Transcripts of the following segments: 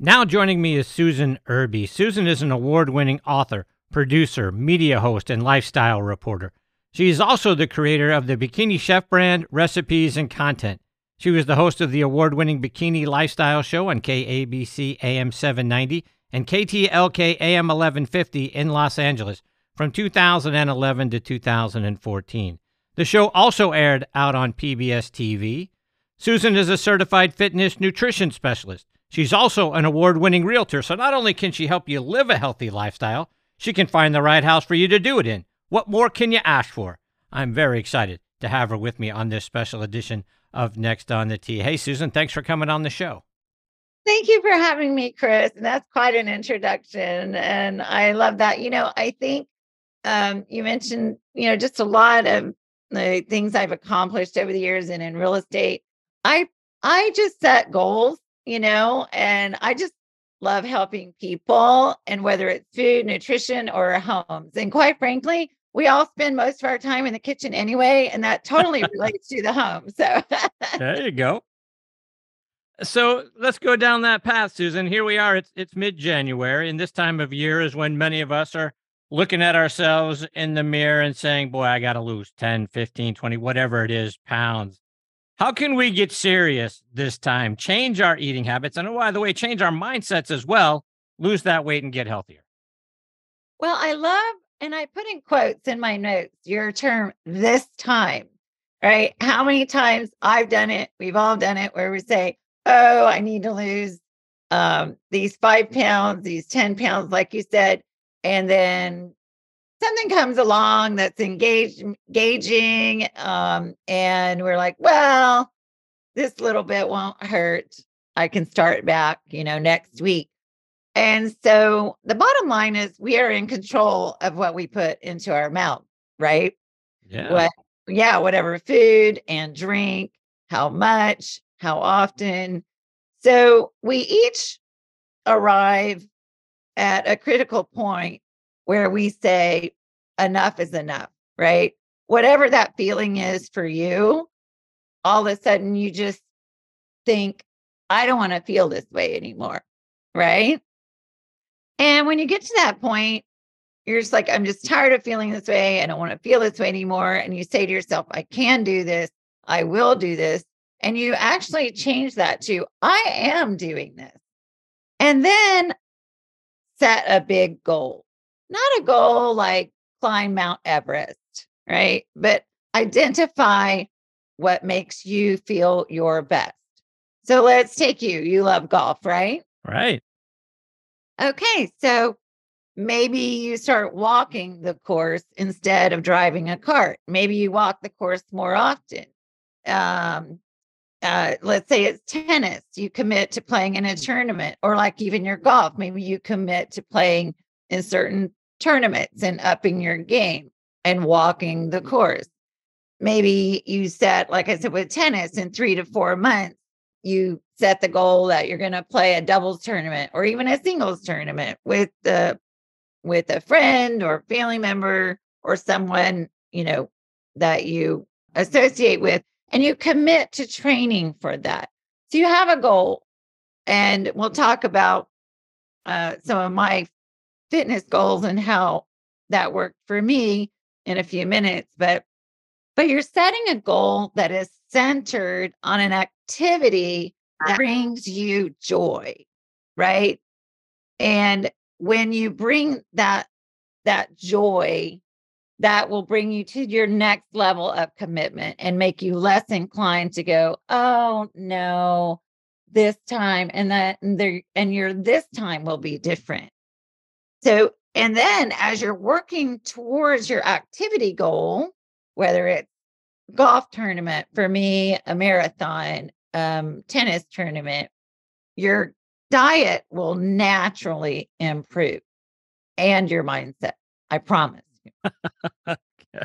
Now joining me is Susan Irby. Susan is an award winning author, producer, media host, and lifestyle reporter. She is also the creator of the Bikini Chef brand, recipes, and content. She was the host of the award winning Bikini Lifestyle Show on KABC AM 790 and KTLK AM 1150 in Los Angeles from 2011 to 2014. The show also aired out on PBS TV. Susan is a certified fitness nutrition specialist. She's also an award winning realtor, so not only can she help you live a healthy lifestyle, she can find the right house for you to do it in. What more can you ask for? I'm very excited to have her with me on this special edition of Next on the Tee. Hey, Susan, thanks for coming on the show. Thank you for having me, Chris. And that's quite an introduction. And I love that. You know, I think um, you mentioned, you know, just a lot of the things I've accomplished over the years and in real estate. I I just set goals you know, and I just love helping people and whether it's food, nutrition, or homes. And quite frankly, we all spend most of our time in the kitchen anyway, and that totally relates to the home. So there you go. So let's go down that path, Susan. Here we are. It's it's mid-January, and this time of year is when many of us are looking at ourselves in the mirror and saying, Boy, I gotta lose 10, 15, 20, whatever it is, pounds. How can we get serious this time? Change our eating habits, and oh, by the way, change our mindsets as well. Lose that weight and get healthier. Well, I love, and I put in quotes in my notes your term this time, right? How many times I've done it, we've all done it, where we say, Oh, I need to lose um, these five pounds, these 10 pounds, like you said. And then something comes along that's engaging, um, and we're like, well, this little bit won't hurt. I can start back, you know, next week. And so the bottom line is we are in control of what we put into our mouth, right? Yeah. What, yeah, whatever food and drink, how much, how often. So we each arrive at a critical point where we say enough is enough, right? Whatever that feeling is for you, all of a sudden you just think, I don't want to feel this way anymore, right? And when you get to that point, you're just like, I'm just tired of feeling this way. I don't want to feel this way anymore. And you say to yourself, I can do this. I will do this. And you actually change that to, I am doing this. And then set a big goal not a goal like climb Mount Everest, right? But identify what makes you feel your best. So let's take you. You love golf, right? Right. Okay. So maybe you start walking the course instead of driving a cart. Maybe you walk the course more often. Um, uh, let's say it's tennis, you commit to playing in a tournament, or like even your golf, maybe you commit to playing in certain tournaments and upping your game and walking the course. Maybe you set, like I said, with tennis in three to four months, you set the goal that you're going to play a doubles tournament or even a singles tournament with the with a friend or family member or someone you know that you associate with and you commit to training for that so you have a goal and we'll talk about uh, some of my fitness goals and how that worked for me in a few minutes but but you're setting a goal that is centered on an activity that brings you joy right? And when you bring that that joy that will bring you to your next level of commitment and make you less inclined to go oh no this time and that and there and your this time will be different so, and then as you're working towards your activity goal, whether it's golf tournament for me, a marathon, um, tennis tournament, your diet will naturally improve and your mindset. I promise okay.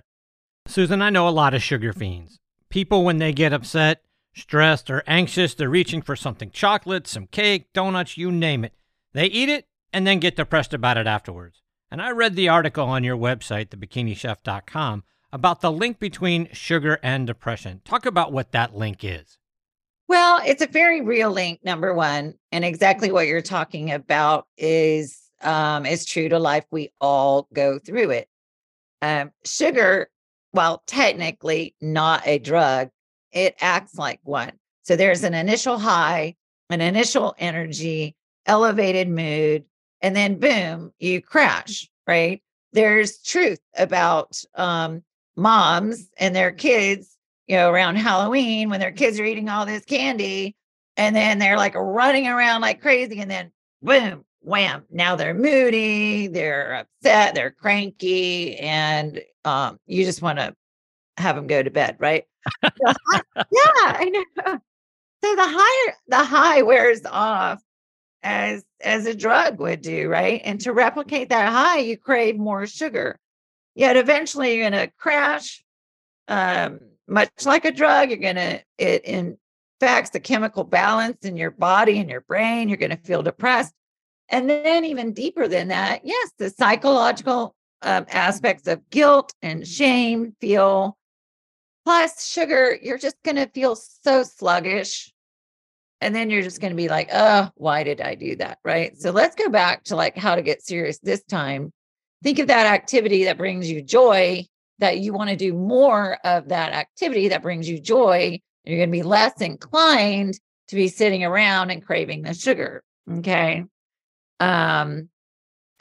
Susan, I know a lot of sugar fiends. People, when they get upset, stressed, or anxious, they're reaching for something chocolate, some cake, donuts, you name it. They eat it and then get depressed about it afterwards. And I read the article on your website, thebikinichef.com, about the link between sugar and depression. Talk about what that link is. Well, it's a very real link, number one. And exactly what you're talking about is um, is true to life. We all go through it. Um, sugar, while technically not a drug, it acts like one. So there's an initial high, an initial energy, elevated mood, and then boom, you crash, right? There's truth about um, moms and their kids, you know, around Halloween when their kids are eating all this candy and then they're like running around like crazy and then boom, wham, now they're moody, they're upset, they're cranky, and um, you just want to have them go to bed, right? yeah, I know. So the higher the high wears off as as a drug would do, right? And to replicate that high, you crave more sugar. Yet eventually you're gonna crash. Um, much like a drug, you're gonna it infects the chemical balance in your body and your brain. You're gonna feel depressed. And then even deeper than that, yes, the psychological um, aspects of guilt and shame feel plus sugar, you're just going to feel so sluggish and then you're just going to be like, oh, why did I do that? Right. So let's go back to like how to get serious this time. Think of that activity that brings you joy, that you want to do more of that activity that brings you joy. You're going to be less inclined to be sitting around and craving the sugar. Okay. Um,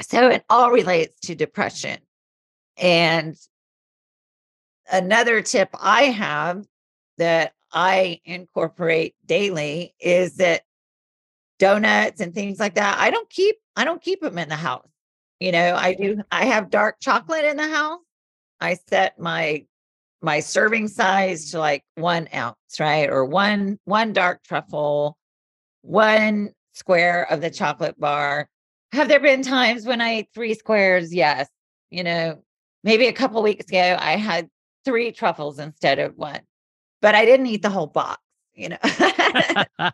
so it all relates to depression. And another tip I have that I incorporate daily is that donuts and things like that. I don't keep I don't keep them in the house. You know, I mm-hmm. do I have dark chocolate in the house. I set my my serving size to like one ounce, right? Or one one dark truffle, one square of the chocolate bar. Have there been times when I ate three squares? Yes. You know, maybe a couple weeks ago I had three truffles instead of one but I didn't eat the whole box, you know. and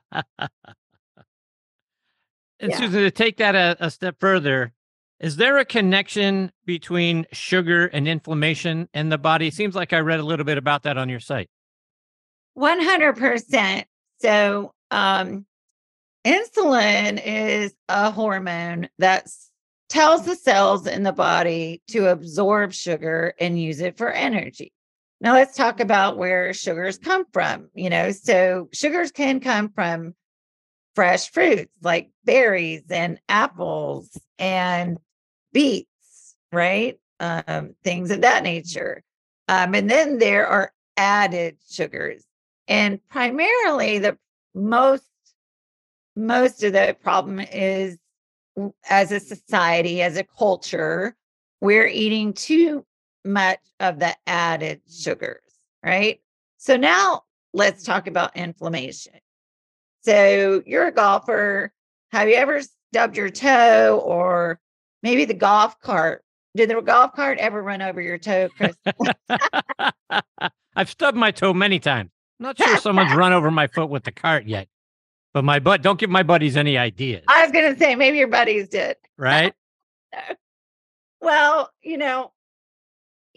yeah. Susan, to take that a, a step further, is there a connection between sugar and inflammation in the body? Seems like I read a little bit about that on your site. 100%. So, um, insulin is a hormone that tells the cells in the body to absorb sugar and use it for energy. Now let's talk about where sugars come from. You know, so sugars can come from fresh fruits like berries and apples and beets, right? Um, things of that nature. Um, and then there are added sugars. And primarily the most most of the problem is as a society, as a culture, we're eating too much of the added sugars, right? So now let's talk about inflammation. So you're a golfer. Have you ever stubbed your toe or maybe the golf cart? Did the golf cart ever run over your toe, Chris? I've stubbed my toe many times. I'm not sure someone's run over my foot with the cart yet. But my butt, don't give my buddies any ideas. I was going to say, maybe your buddies did. Right? well, you know,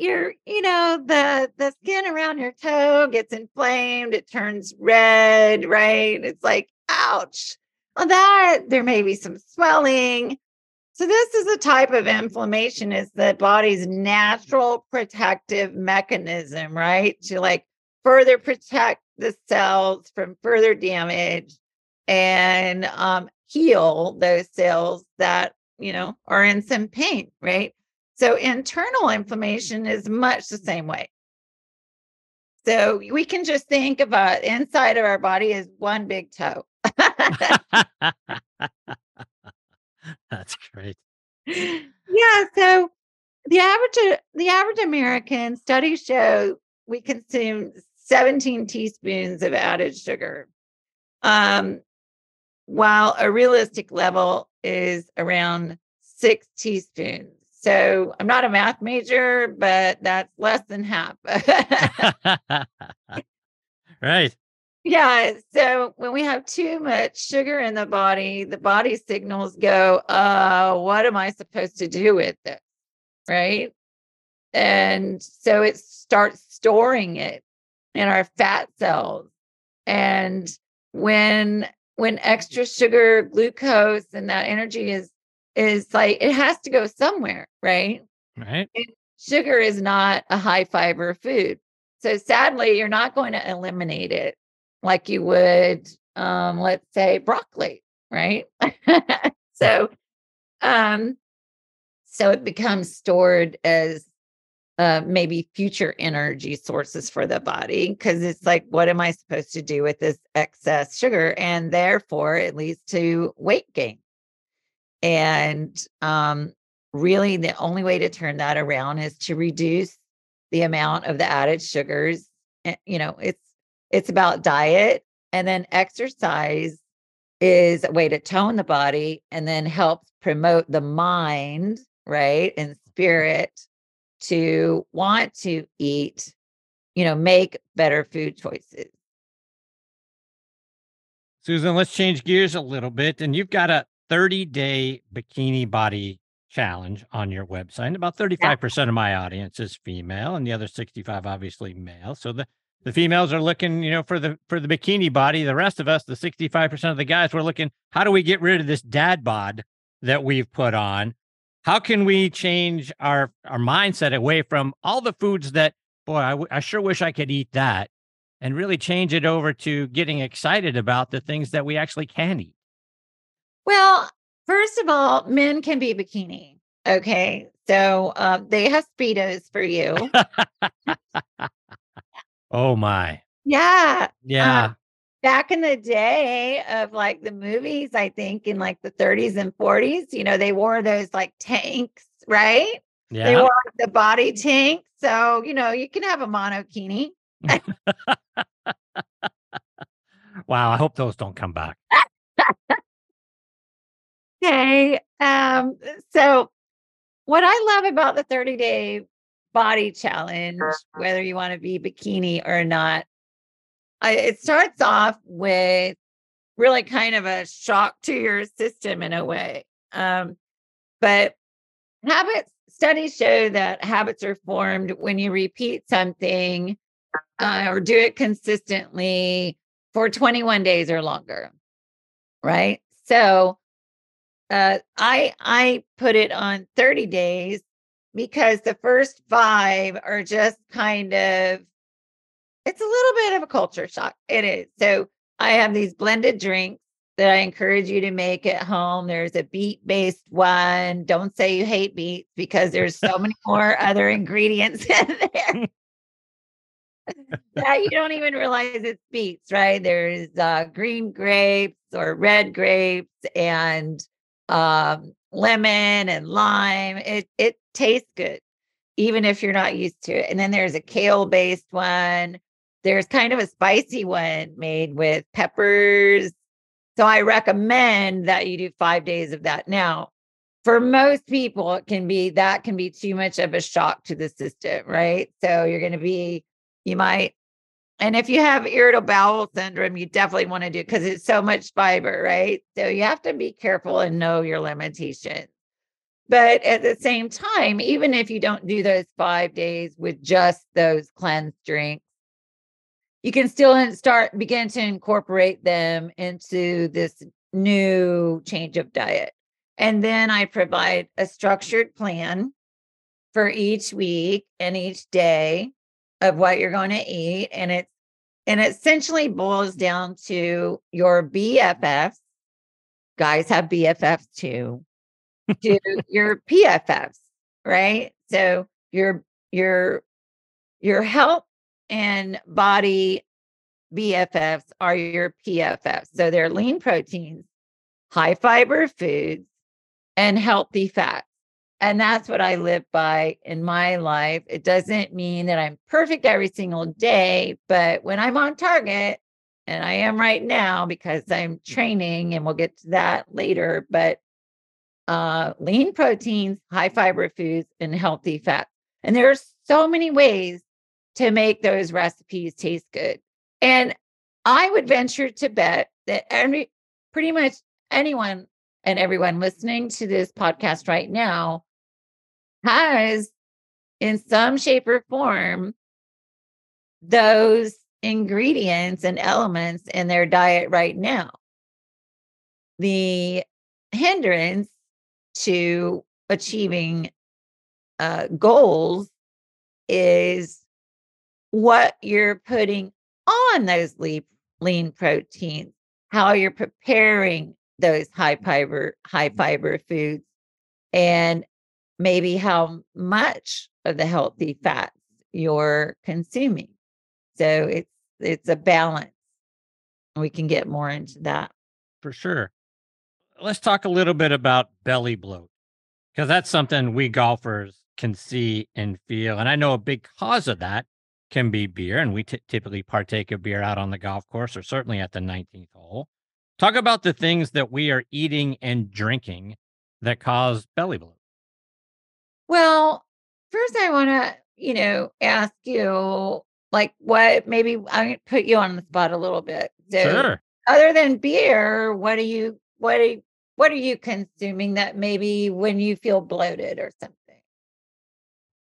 your you know the the skin around your toe gets inflamed it turns red right? It's like ouch. Well that there may be some swelling. So this is a type of inflammation is the body's natural protective mechanism right? To like further protect the cells from further damage and um, heal those cells that you know are in some pain right so internal inflammation is much the same way. So we can just think of uh, inside of our body as one big toe. That's great. Yeah. So the average the average American studies show we consume 17 teaspoons of added sugar. Um, while a realistic level is around six teaspoons. So I'm not a math major, but that's less than half. right. Yeah. So when we have too much sugar in the body, the body signals go, uh, what am I supposed to do with this? Right. And so it starts storing it in our fat cells. And when when extra sugar, glucose, and that energy is is like it has to go somewhere, right? Right. And sugar is not a high fiber food. So sadly, you're not going to eliminate it like you would um, let's say broccoli, right? so um so it becomes stored as uh, maybe future energy sources for the body because it's like, what am I supposed to do with this excess sugar? And therefore, it leads to weight gain. And um, really, the only way to turn that around is to reduce the amount of the added sugars. You know, it's it's about diet, and then exercise is a way to tone the body, and then helps promote the mind, right, and spirit to want to eat, you know, make better food choices. Susan, let's change gears a little bit. And you've got a 30 day bikini body challenge on your website. And about 35% of my audience is female and the other 65 obviously male. So the the females are looking, you know, for the for the bikini body. The rest of us, the 65% of the guys, we're looking, how do we get rid of this dad bod that we've put on? how can we change our our mindset away from all the foods that boy I, w- I sure wish i could eat that and really change it over to getting excited about the things that we actually can eat well first of all men can be bikini okay so um, they have speedos for you oh my yeah yeah um, back in the day of like the movies, I think in like the 30s and 40s, you know, they wore those like tanks, right? Yeah. They wore the body tank. So, you know, you can have a monokini. wow. I hope those don't come back. Okay. Um, so what I love about the 30 day body challenge, whether you want to be bikini or not, I, it starts off with really kind of a shock to your system in a way. Um, but habits studies show that habits are formed when you repeat something uh, or do it consistently for 21 days or longer. Right. So uh, I I put it on 30 days because the first five are just kind of it's a little bit of a culture shock. It is. So I have these blended drinks that I encourage you to make at home. There's a beet based one. Don't say you hate beets because there's so many more other ingredients in there. that you don't even realize it's beets, right? There's uh, green grapes or red grapes and um, lemon and lime. It it tastes good, even if you're not used to it. And then there's a kale based one. There's kind of a spicy one made with peppers. So I recommend that you do five days of that. Now, for most people, it can be that can be too much of a shock to the system, right? So you're going to be, you might, and if you have irritable bowel syndrome, you definitely want to do because it's so much fiber, right? So you have to be careful and know your limitations. But at the same time, even if you don't do those five days with just those cleanse drinks, you can still start begin to incorporate them into this new change of diet. And then I provide a structured plan for each week and each day of what you're going to eat. And it's and it essentially boils down to your BFFs. Guys have BFFs too. to your PFFs, right? So your your your health and body BFFs are your PFFs. So they're lean proteins, high fiber foods, and healthy fats. And that's what I live by in my life. It doesn't mean that I'm perfect every single day, but when I'm on target, and I am right now because I'm training, and we'll get to that later, but uh, lean proteins, high fiber foods, and healthy fats. And there are so many ways to make those recipes taste good. And I would venture to bet that every pretty much anyone and everyone listening to this podcast right now has in some shape or form those ingredients and elements in their diet right now. The hindrance to achieving uh, goals is what you're putting on those lean, lean proteins, how you're preparing those high fiber high fiber foods, and maybe how much of the healthy fats you're consuming. So it's it's a balance. We can get more into that. For sure. Let's talk a little bit about belly bloat because that's something we golfers can see and feel. And I know a big cause of that can be beer, and we t- typically partake of beer out on the golf course or certainly at the 19th hole. Talk about the things that we are eating and drinking that cause belly bloat. Well, first, I want to, you know, ask you like what maybe I'm going to put you on the spot a little bit. So, Sure. other than beer, what are you, what are, you- what are you consuming that maybe when you feel bloated or something?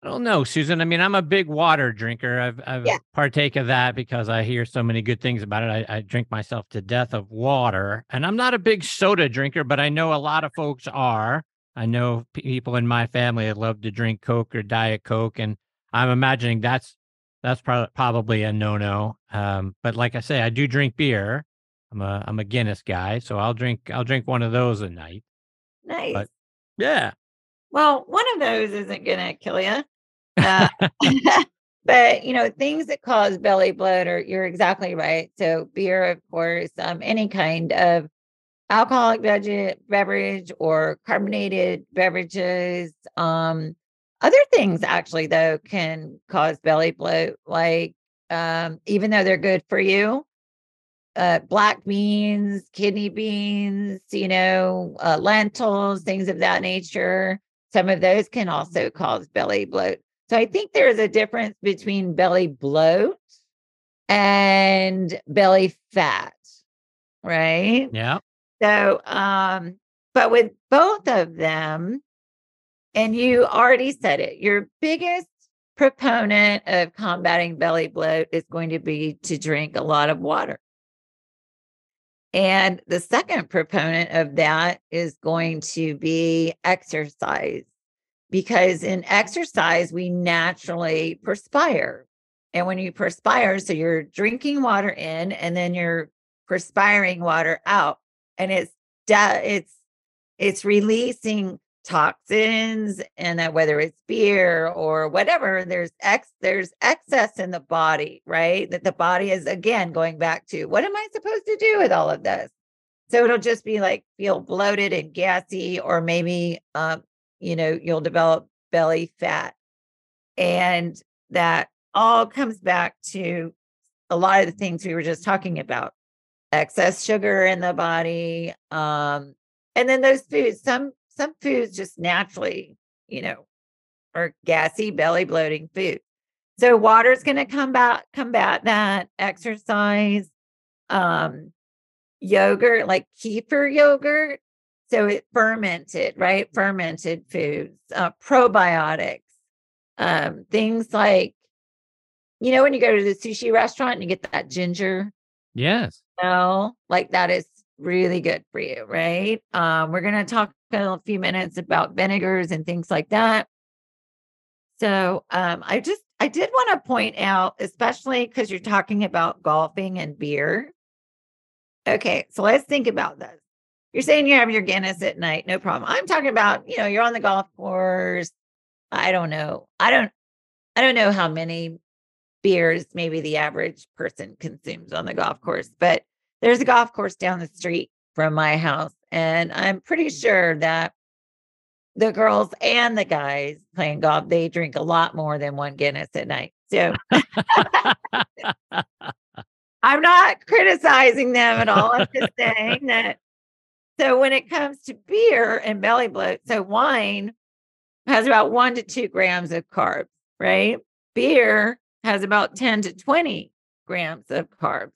I don't know, Susan. I mean, I'm a big water drinker. I've I've Yeah. partake of that because I hear so many good things about it. I, I drink myself to death of water, and I'm not a big soda drinker, but I know a lot of folks are. I know people in my family that love to drink Coke or Diet Coke, and I'm imagining that's that's prob- probably a no-no. Um, but like I say, I do drink beer. I'm a I'm a Guinness guy, so I'll drink I'll drink one of those a night. Nice. But, Yeah. Well, one of those isn't going to kill you. Uh, but you know, things that cause belly bloat are you're exactly right. So beer, of course, um, any kind of alcoholic beverage, or carbonated beverages. Um, other things actually though can cause belly bloat, like um, even though they're good for you, uh, black beans, kidney beans, you know, uh, lentils, things of that nature. Some of those can also cause belly bloat. So I think there's a difference between belly bloat and belly fat, right? Yeah. So, um, but with both of them, and you already said it, your biggest proponent of combating belly bloat is going to be to drink a lot of water. And the second proponent of that is going to be exercise, because in exercise, we naturally perspire. And when you perspire, so you're drinking water in and then you're perspiring water out. And it's it's it's releasing toxins and that whether it's beer or whatever there's ex there's excess in the body right? That the body is again going back to what am i supposed to do with all of this? So it'll just be like feel bloated and gassy or maybe um you know you'll develop belly fat. And that all comes back to a lot of the things we were just talking about excess sugar in the body um and then those foods some some foods just naturally you know are gassy belly bloating food so water's going to combat combat that exercise um yogurt like kefir yogurt so it fermented right fermented foods uh, probiotics um things like you know when you go to the sushi restaurant and you get that ginger Yes. Smell like that is really good for you, right? Um, we're going to talk a few minutes about vinegars and things like that. So, um, I just I did want to point out, especially because you're talking about golfing and beer. Okay, so let's think about this. You're saying you have your Guinness at night, no problem. I'm talking about, you know, you're on the golf course. I don't know. I don't I don't know how many beers maybe the average person consumes on the golf course, but there's a golf course down the street from my house. And I'm pretty mm. sure that the girls and the guys playing golf, they drink a lot more than one Guinness at night. So I'm not criticizing them at all. I'm just saying that. So when it comes to beer and belly bloat, so wine has about one to two grams of carbs, right? Beer has about 10 to 20 grams of carbs.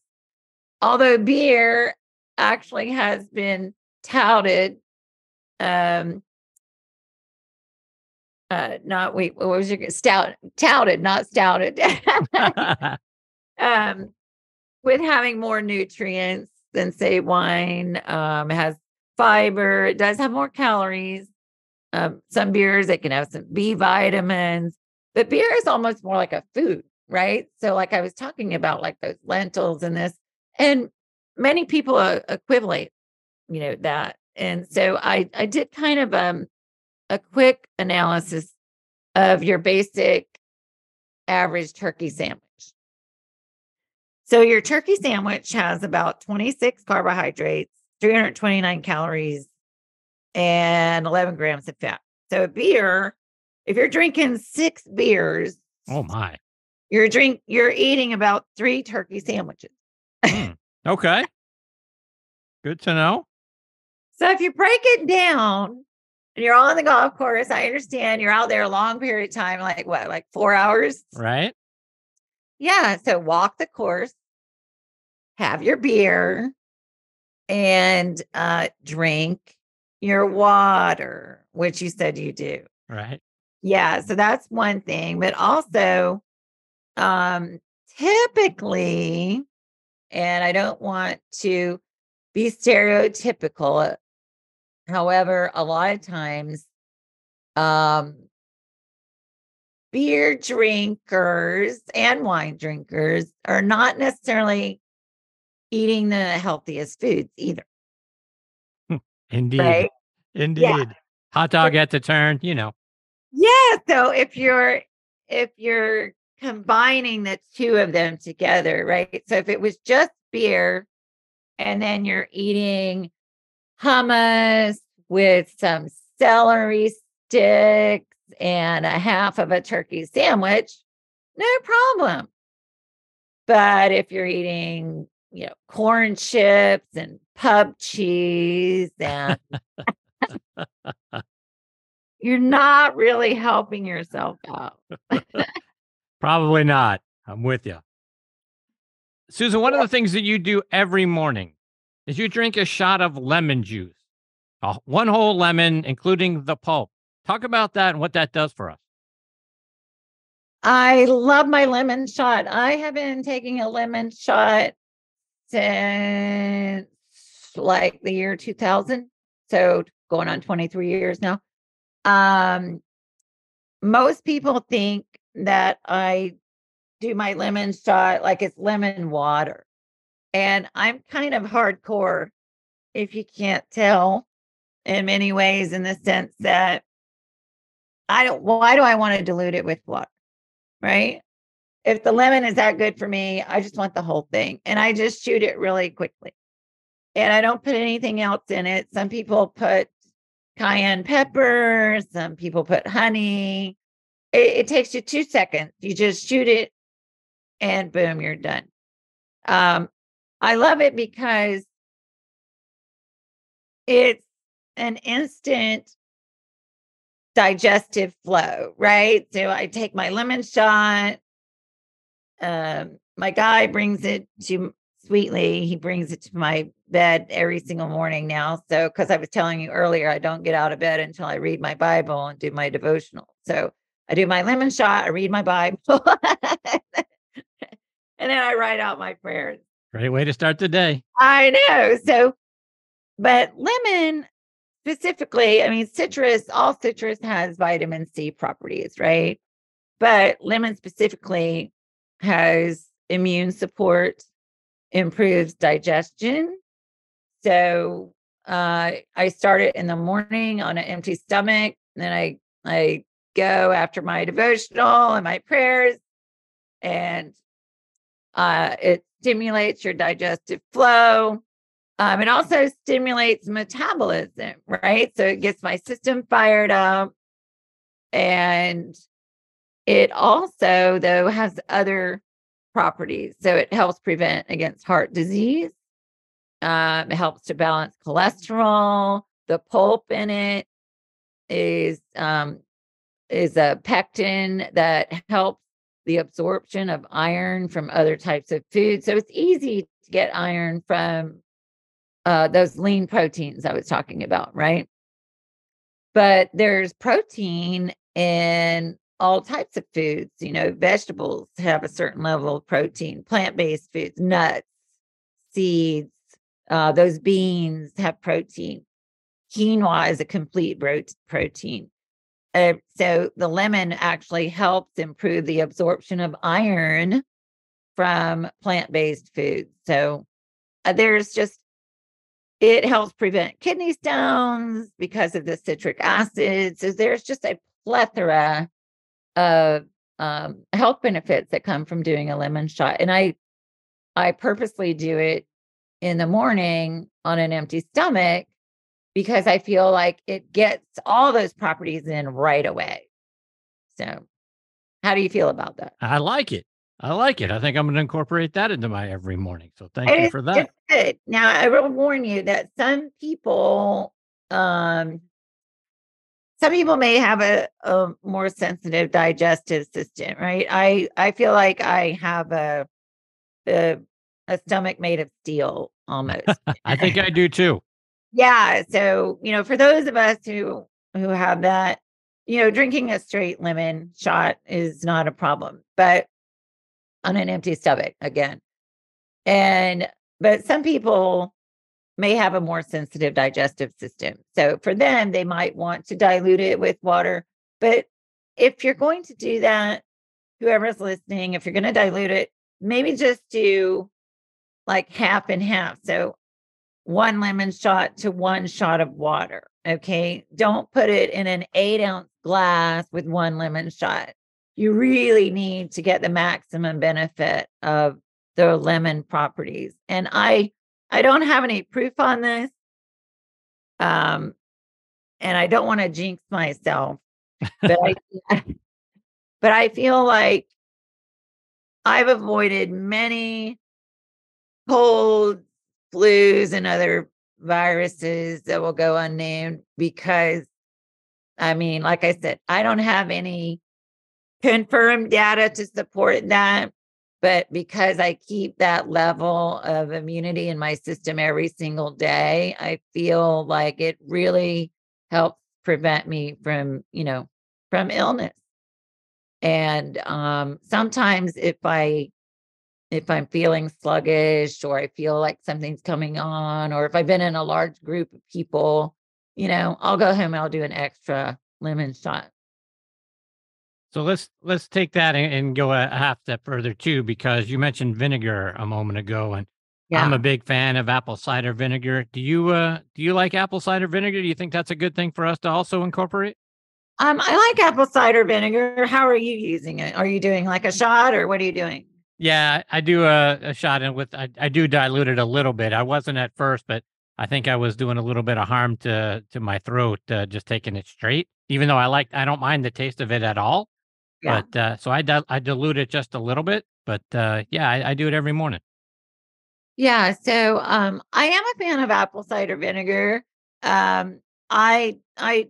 Although beer actually has been touted, um, uh, not wait, what was your stout touted, not stouted, um, with having more nutrients than say wine. Um, has fiber. It does have more calories. Um, some beers it can have some B vitamins, but beer is almost more like a food, right? So, like I was talking about, like those lentils and this, and many people uh, equivalent, you know, that. And so I I did kind of um a quick analysis of your basic average turkey sandwich. So your turkey sandwich has about 26 carbohydrates, 329 calories, and 11 grams of fat. So a beer, if you're drinking six beers, Oh my. You're drink you're eating about three turkey sandwiches. Hmm. Okay. Good to know. So if you break it down and you're on the golf course, I understand you're out there a long period of time, like what, like four hours? Right? Yeah. So walk the course, have your beer, and uh, drink your water, which you said you do. Right. Yeah. So that's one thing. But also, um, typically, and I don't want to be stereotypical. However, a lot of times, um, beer drinkers and wine drinkers are not necessarily eating the healthiest foods either, Indeed. right? Indeed. Hot dog at the turn, you know. Yeah. So if you're if you're combining the two of them together, right? So if it was just beer and then you're eating hummus with some celery sticks and a half of a turkey sandwich, no problem. But if you're eating, you know, corn chips and pub cheese and you're not really helping yourself out. Probably not. I'm with you. Susan, one of the things that you do every morning is you drink a shot of lemon juice, a- one whole lemon, including the pulp. Talk about that and what that does for us. I love my lemon shot. I have been taking a lemon shot since like the year 2000. So going on 23 years now. Um most people think that I do my lemon shot like it's lemon water. And I'm kind of hardcore if you can't tell in many ways in the sense that I don't why do I want to dilute it with water? Right? If the lemon is that good for me, I just want the whole thing. And I just shoot it really quickly. And I don't put anything else in it. Some people put cayenne pepper, some people put honey. It, it takes you two seconds. You just shoot it and boom, you're done. Um, I love it because it's an instant digestive flow, right? So I take my lemon shot. Um, my guy brings it to sweetly. He brings it to my bed every single morning now. So, because I was telling you earlier, I don't get out of bed until I read my Bible and do my devotional. So I do my lemon shot, I read my Bible, and then I write out my prayers. Great way to start the day. I know. So, but lemon specifically, I mean, citrus, all citrus has vitamin C properties, right? But lemon specifically has immune support, improves digestion. So, uh, I start it in the morning on an empty stomach. And Then I, I go after my devotional and my prayers, and uh, it stimulates your digestive flow. Um, it also stimulates metabolism, right? So it gets my system fired up. And it also, though, has other properties. So it helps prevent against heart disease. Um, it helps to balance cholesterol. The pulp in it is um, is a pectin that helps the absorption of iron from other types of food. So it's easy to get iron from uh, those lean proteins I was talking about, right? But there's protein in all types of foods. You know, vegetables have a certain level of protein, plant based foods, nuts, seeds. Uh, those beans have protein. Quinoa is a complete protein. Uh, so the lemon actually helps improve the absorption of iron from plant based foods. So uh, there's just, it helps prevent kidney stones because of the citric acid. So there's just a plethora of um, health benefits that come from doing a lemon shot. And I, I purposely do it in the morning on an empty stomach because I feel like it gets all those properties in right away. So, how do you feel about that? I like it. I like it. I think I'm going to incorporate that into my every morning. So, thank you for that. good. Now, I will warn you that some people, um, some people may have a, a more sensitive digestive system, right? I I feel like I have a a, a stomach made of steel almost. I think I do too. Yeah. So, you know, for those of us who who have that, you know, drinking a straight lemon shot is not a problem, but on an empty stomach again. And but some people may have a more sensitive digestive system. So for them, they might want to dilute it with water. But if you're going to do that, whoever's listening, if you're going to dilute it, maybe just do like half and half. So one lemon shot to one shot of water. Okay. Don't put it in an eight ounce glass with one lemon shot. You really need to get the maximum benefit of the lemon properties. And I I don't have any proof on this. Um and I don't want to jinx myself. But I but I feel like I've avoided many colds flus and other viruses that will go unnamed because I mean, like I said, I don't have any confirmed data to support that. But because I keep that level of immunity in my system every single day, I feel like it really helps prevent me from, you know, from illness. And um, sometimes if I if I'm feeling sluggish or I feel like something's coming on, or if I've been in a large group of people, you know, I'll go home, I'll do an extra lemon shot. So let's let's take that and, and go a half step further too, because you mentioned vinegar a moment ago, and yeah. I'm a big fan of apple cider vinegar. Do you uh do you like apple cider vinegar? Do you think that's a good thing for us to also incorporate? Um, I like apple cider vinegar. How are you using it? Are you doing like a shot or what are you doing? Yeah, I do a, a shot in with I, I do dilute it a little bit. I wasn't at first, but I think I was doing a little bit of harm to to my throat uh, just taking it straight. Even though I like I don't mind the taste of it at all. Yeah. But uh, so I di- I dilute it just a little bit, but uh, yeah, I, I do it every morning. Yeah, so um, I am a fan of apple cider vinegar. Um, I I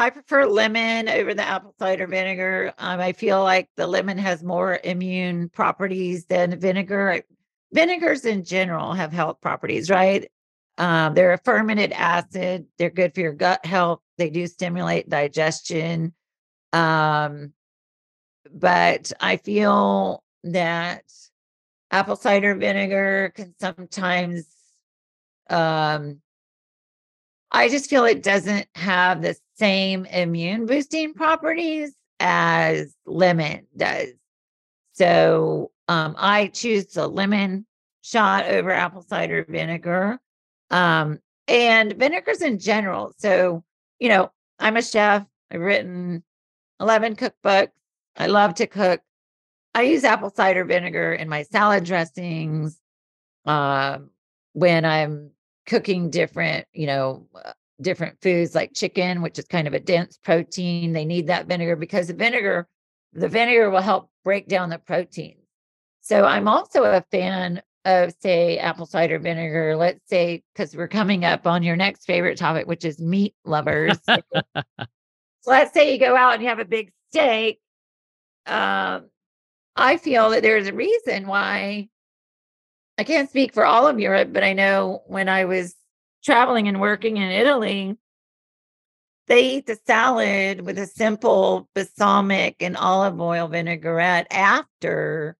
I prefer lemon over the apple cider vinegar. Um, I feel like the lemon has more immune properties than vinegar. Vinegars in general have health properties, right? Um, they're a fermented acid. They're good for your gut health. They do stimulate digestion. Um, but I feel that apple cider vinegar can sometimes um, I just feel it doesn't have the same immune boosting properties as lemon does. So um, I choose the lemon shot over apple cider vinegar um, and vinegars in general. So, you know, I'm a chef. I've written 11 cookbooks. I love to cook. I use apple cider vinegar in my salad dressings. Uh, when I'm cooking different, you know, uh, different foods like chicken, which is kind of a dense protein. They need that vinegar because the vinegar, the vinegar will help break down the protein. So I'm also a fan of say apple cider vinegar. Let's say because we're coming up on your next favorite topic, which is meat lovers. so let's say you go out and you have a big steak. Um, I feel that there's a reason why I can't speak for all of Europe, but I know when I was traveling and working in Italy, they eat the salad with a simple balsamic and olive oil vinaigrette after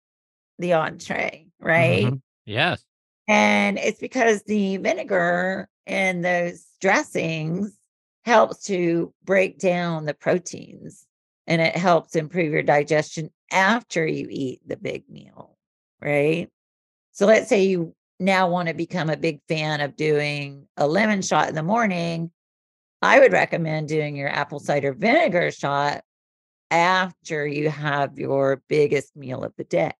the entree, right? Mm-hmm. Yes. And it's because the vinegar and those dressings helps to break down the proteins and it helps improve your digestion after you eat the big meal, right? So let's say you now want to become a big fan of doing a lemon shot in the morning. I would recommend doing your apple cider vinegar shot after you have your biggest meal of the day.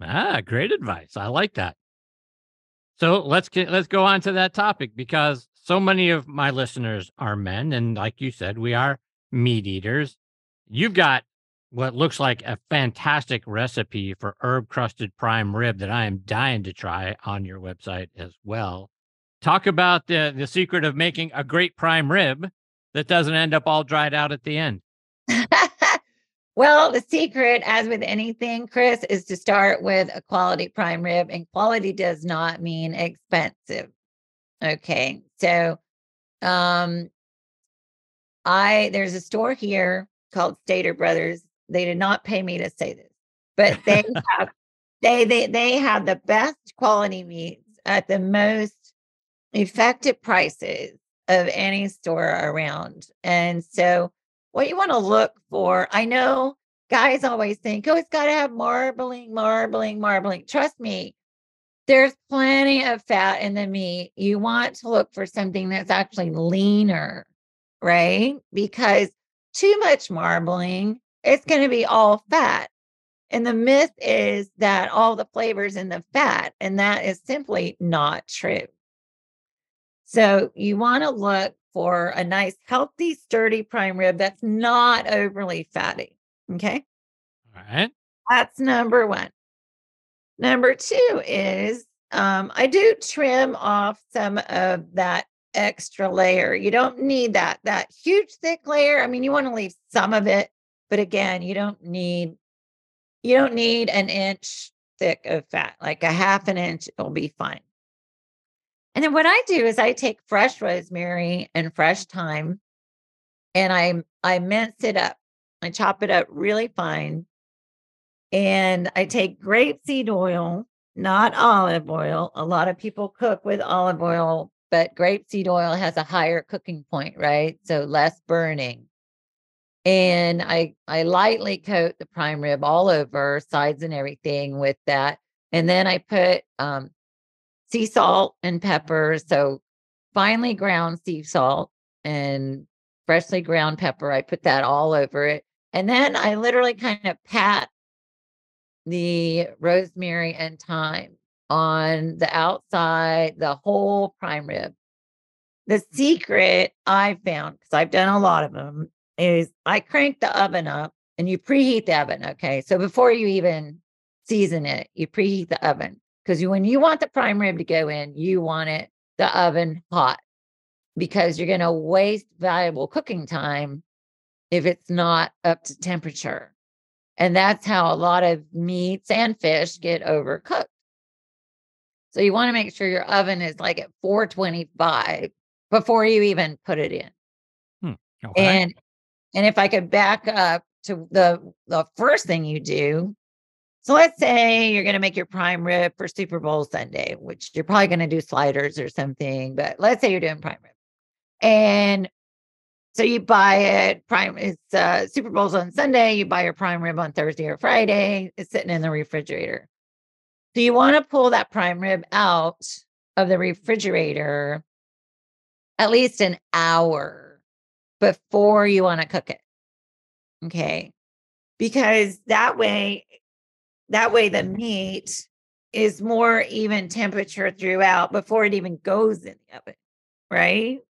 Ah, great advice. I like that. So let's get, let's go on to that topic because so many of my listeners are men, and like you said, we are meat eaters. You've got what looks like a fantastic recipe for herb crusted prime rib that I am dying to try on your website as well. Talk about the the secret of making a great prime rib that doesn't end up all dried out at the end. well, the secret, as with anything, Chris, is to start with a quality prime rib, and quality does not mean expensive. Okay, so um, I there's a store here called Stater Brothers they did not pay me to say this, but they have they they they have the best quality meats at the most effective prices of any store around. And so what you want to look for, I know guys always think, oh, it's got to have marbling, marbling, marbling. Trust me, there's plenty of fat in the meat. You want to look for something that's actually leaner, right? Because too much marbling it's going to be all fat. And the myth is that all the flavors in the fat, and that is simply not true. So you want to look for a nice, healthy, sturdy prime rib that's not overly fatty. Okay. All right. That's number one. Number two is um, I do trim off some of that extra layer. You don't need that that huge thick layer. I mean, you want to leave some of it but again, you don't need you don't need an inch thick of fat, like a half an inch it'll be fine. And then what I do is I take fresh rosemary and fresh thyme and I I mince it up. I chop it up really fine. And I take grapeseed oil, not olive oil. A lot of people cook with olive oil, but grapeseed oil has a higher cooking point, right? So less burning and I I lightly coat the prime rib all over sides and everything with that. And then I put um, sea salt and pepper, so finely ground sea salt and freshly ground pepper. I put that all over it, and then I literally kind of pat the rosemary and thyme on the outside, the whole prime rib. The secret I found, because I've done a lot of them, is I crank the oven up and you preheat the oven. Okay. So before you even season it, you preheat the oven because when you want the prime rib to go in, you want it the oven hot because you're going to waste valuable cooking time if it's not up to temperature. And that's how a lot of meats and fish get overcooked. So you want to make sure your oven is like at 425 before you even put it in. Hmm. Okay. And and if I could back up to the the first thing you do, so let's say you're going to make your prime rib for Super Bowl Sunday, which you're probably going to do sliders or something, but let's say you're doing prime rib. And so you buy it prime it's uh Super Bowl's on Sunday, you buy your prime rib on Thursday or Friday, it's sitting in the refrigerator. So you want to pull that prime rib out of the refrigerator at least an hour before you want to cook it. Okay. Because that way, that way the meat is more even temperature throughout before it even goes in the oven. Right.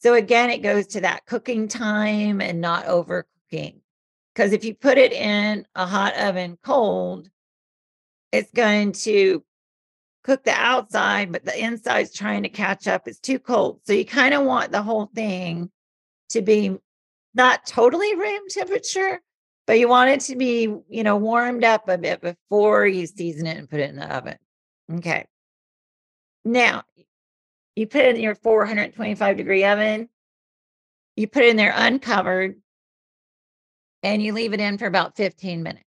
So again, it goes to that cooking time and not overcooking. Because if you put it in a hot oven cold, it's going to cook the outside, but the inside's trying to catch up. It's too cold. So you kind of want the whole thing to be not totally room temperature, but you want it to be, you know, warmed up a bit before you season it and put it in the oven. Okay. Now, you put it in your 425 degree oven, you put it in there uncovered, and you leave it in for about 15 minutes.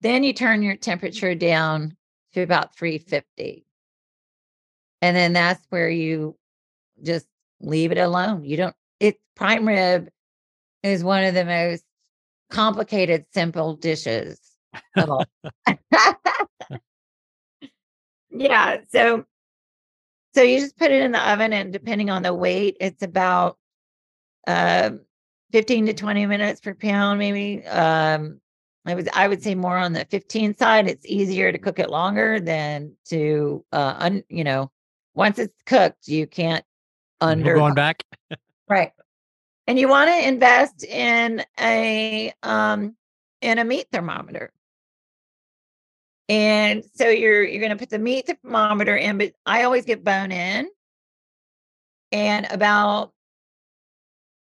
Then you turn your temperature down to about 350. And then that's where you just leave it alone. You don't, it prime rib is one of the most complicated, simple dishes of all. yeah. So, so you just put it in the oven, and depending on the weight, it's about uh, 15 to 20 minutes per pound, maybe. Um, I would I would say more on the 15 side. It's easier to cook it longer than to uh un, you know, once it's cooked, you can't under going back. right. And you want to invest in a um in a meat thermometer. And so you're you're going to put the meat thermometer in, but I always get bone in. And about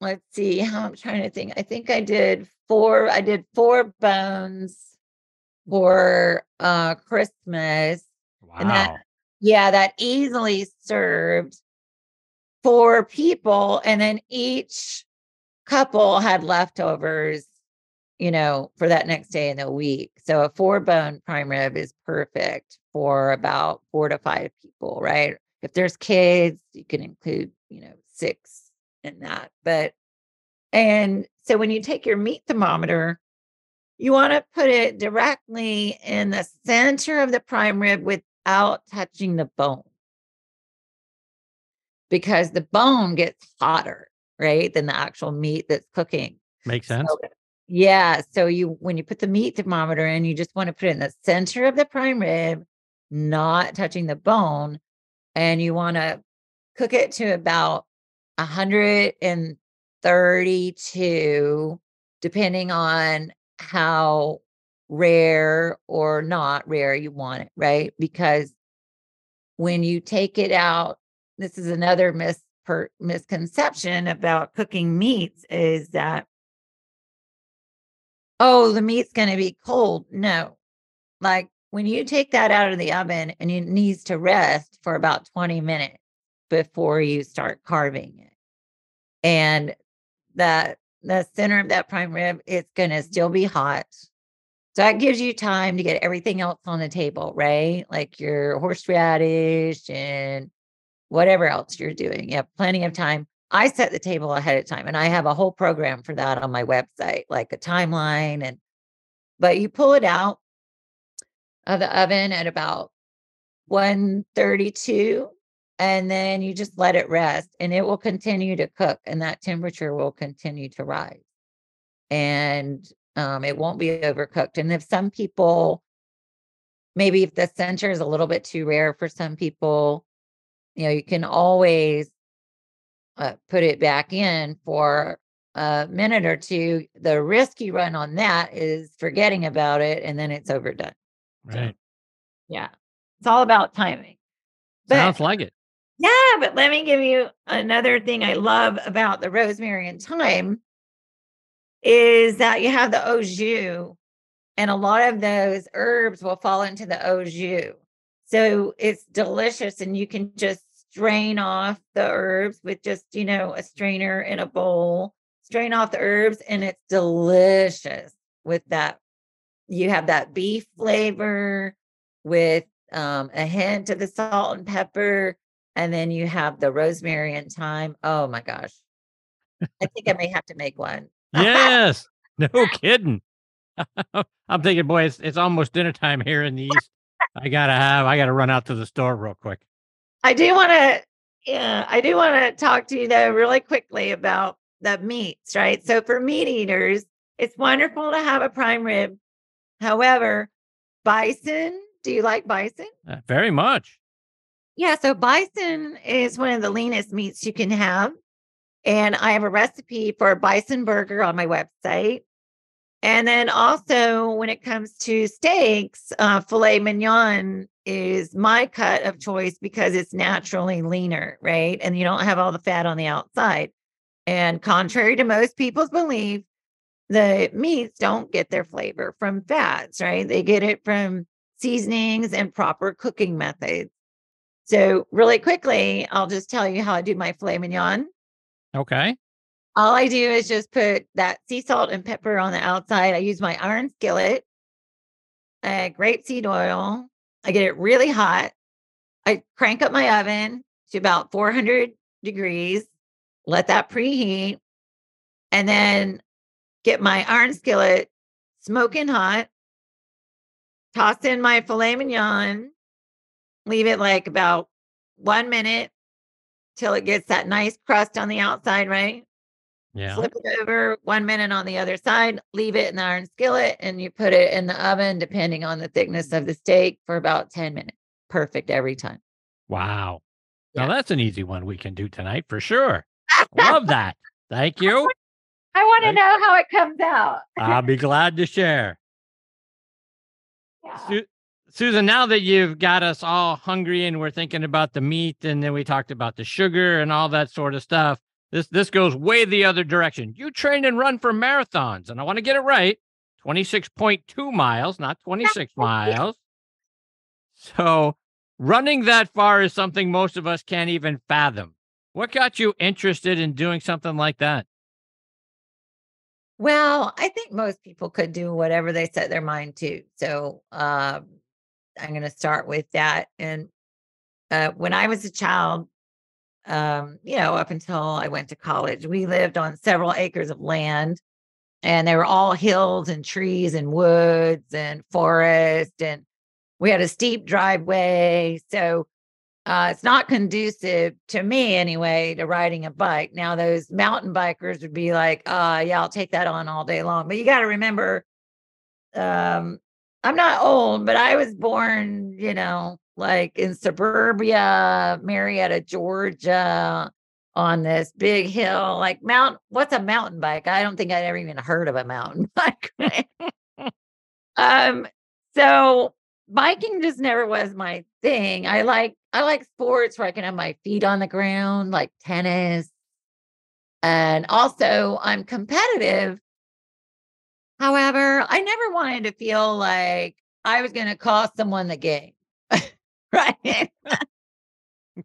let's see how I'm trying to think. I think I did four, I did four bones for uh Christmas. Wow. And that yeah, that easily served four people. And then each couple had leftovers, you know, for that next day in the week. So a four bone prime rib is perfect for about four to five people, right? If there's kids, you can include, you know, six in that. But, and so when you take your meat thermometer, you want to put it directly in the center of the prime rib without touching the bone. Because the bone gets hotter, right, than the actual meat that's cooking. Makes sense. So, yeah. So you when you put the meat thermometer in, you just want to put it in the center of the prime rib, not touching the bone. And you want to cook it to about 132, depending on how rare or not rare you want it, right? Because when you take it out, this is another mis- per- misconception about cooking meats is that oh, the meat's going to be cold. No. Like when you take that out of the oven and it needs to rest for about 20 minutes before you start carving it. And that the center of that prime rib, it's going to still be hot. So that gives you time to get everything else on the table, right? Like your horseradish and whatever else you're doing. You have plenty of time. I set the table ahead of time and I have a whole program for that on my website, like a timeline. And, but you pull it out of the oven at about 132 and then you just let it rest and it will continue to cook and that temperature will continue to rise. And um, it won't be overcooked. And if some people, maybe if the center is a little bit too rare for some people, you know, you can always uh, put it back in for a minute or two. The risk you run on that is forgetting about it and then it's overdone. Right. Yeah. It's all about timing. But, Sounds like it. yeah, but let me give you another thing I love about the rosemary and thyme is that you have the au jus, and a lot of those herbs will fall into the au jus. So it's delicious, and you can just strain off the herbs with just, you know, a strainer in a bowl, strain off the herbs, and it's delicious with that. You have that beef flavor with um, a hint of the salt and pepper, and then you have the rosemary and thyme. Oh my gosh. I think I may have to make one. Yes. No kidding. I'm thinking, boy, it's, it's almost dinner time here in the East. I gotta have, I gotta run out to the store real quick. I do want to, yeah, I do want to talk to you though really quickly about the meats, right? So for meat eaters, it's wonderful to have a prime rib. However, bison, do you like bison? Uh, very much. Yeah, so bison is one of the leanest meats you can have. And I have a recipe for a bison burger on my website. And then also, when it comes to steaks, uh, filet mignon is my cut of choice because it's naturally leaner, right? And you don't have all the fat on the outside. And contrary to most people's belief, the meats don't get their flavor from fats, right? They get it from seasonings and proper cooking methods. So, really quickly, I'll just tell you how I do my filet mignon. Okay. All I do is just put that sea salt and pepper on the outside. I use my iron skillet, uh, grapeseed oil. I get it really hot. I crank up my oven to about 400 degrees, let that preheat, and then get my iron skillet smoking hot, toss in my filet mignon, leave it like about one minute till it gets that nice crust on the outside, right? Yeah. Flip it over one minute on the other side, leave it in the iron skillet, and you put it in the oven, depending on the thickness of the steak, for about 10 minutes. Perfect every time. Wow. Yeah. Now that's an easy one we can do tonight for sure. Love that. Thank you. I want to know how it comes out. I'll be glad to share. Yeah. Su- Susan, now that you've got us all hungry and we're thinking about the meat, and then we talked about the sugar and all that sort of stuff, this this goes way the other direction. You train and run for marathons, and I want to get it right: twenty six point two miles, not twenty six miles. So, running that far is something most of us can't even fathom. What got you interested in doing something like that? Well, I think most people could do whatever they set their mind to. So um, I'm going to start with that. And uh, when I was a child, um, you know, up until I went to college, we lived on several acres of land, and they were all hills and trees and woods and forest, and we had a steep driveway. So uh, it's not conducive to me anyway to riding a bike. Now, those mountain bikers would be like, uh, yeah, I'll take that on all day long. But you got to remember, um, I'm not old, but I was born, you know, like in suburbia, Marietta, Georgia, on this big hill. Like Mount, what's a mountain bike? I don't think I'd ever even heard of a mountain bike. um, so biking just never was my thing. I like I like sports where I can have my feet on the ground, like tennis. And also I'm competitive. However, I never wanted to feel like I was going to cost someone the game. right.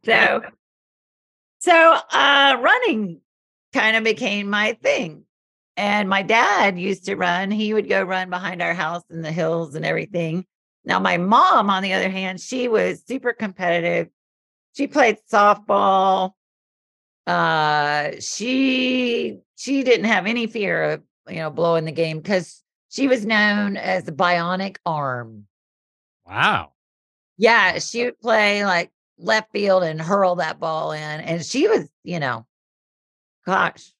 so so uh running kind of became my thing. And my dad used to run. He would go run behind our house in the hills and everything. Now, my mom, on the other hand, she was super competitive. She played softball. Uh, she she didn't have any fear of you know blowing the game because she was known as the bionic arm. Wow. Yeah, she would play like left field and hurl that ball in, and she was, you know, gosh.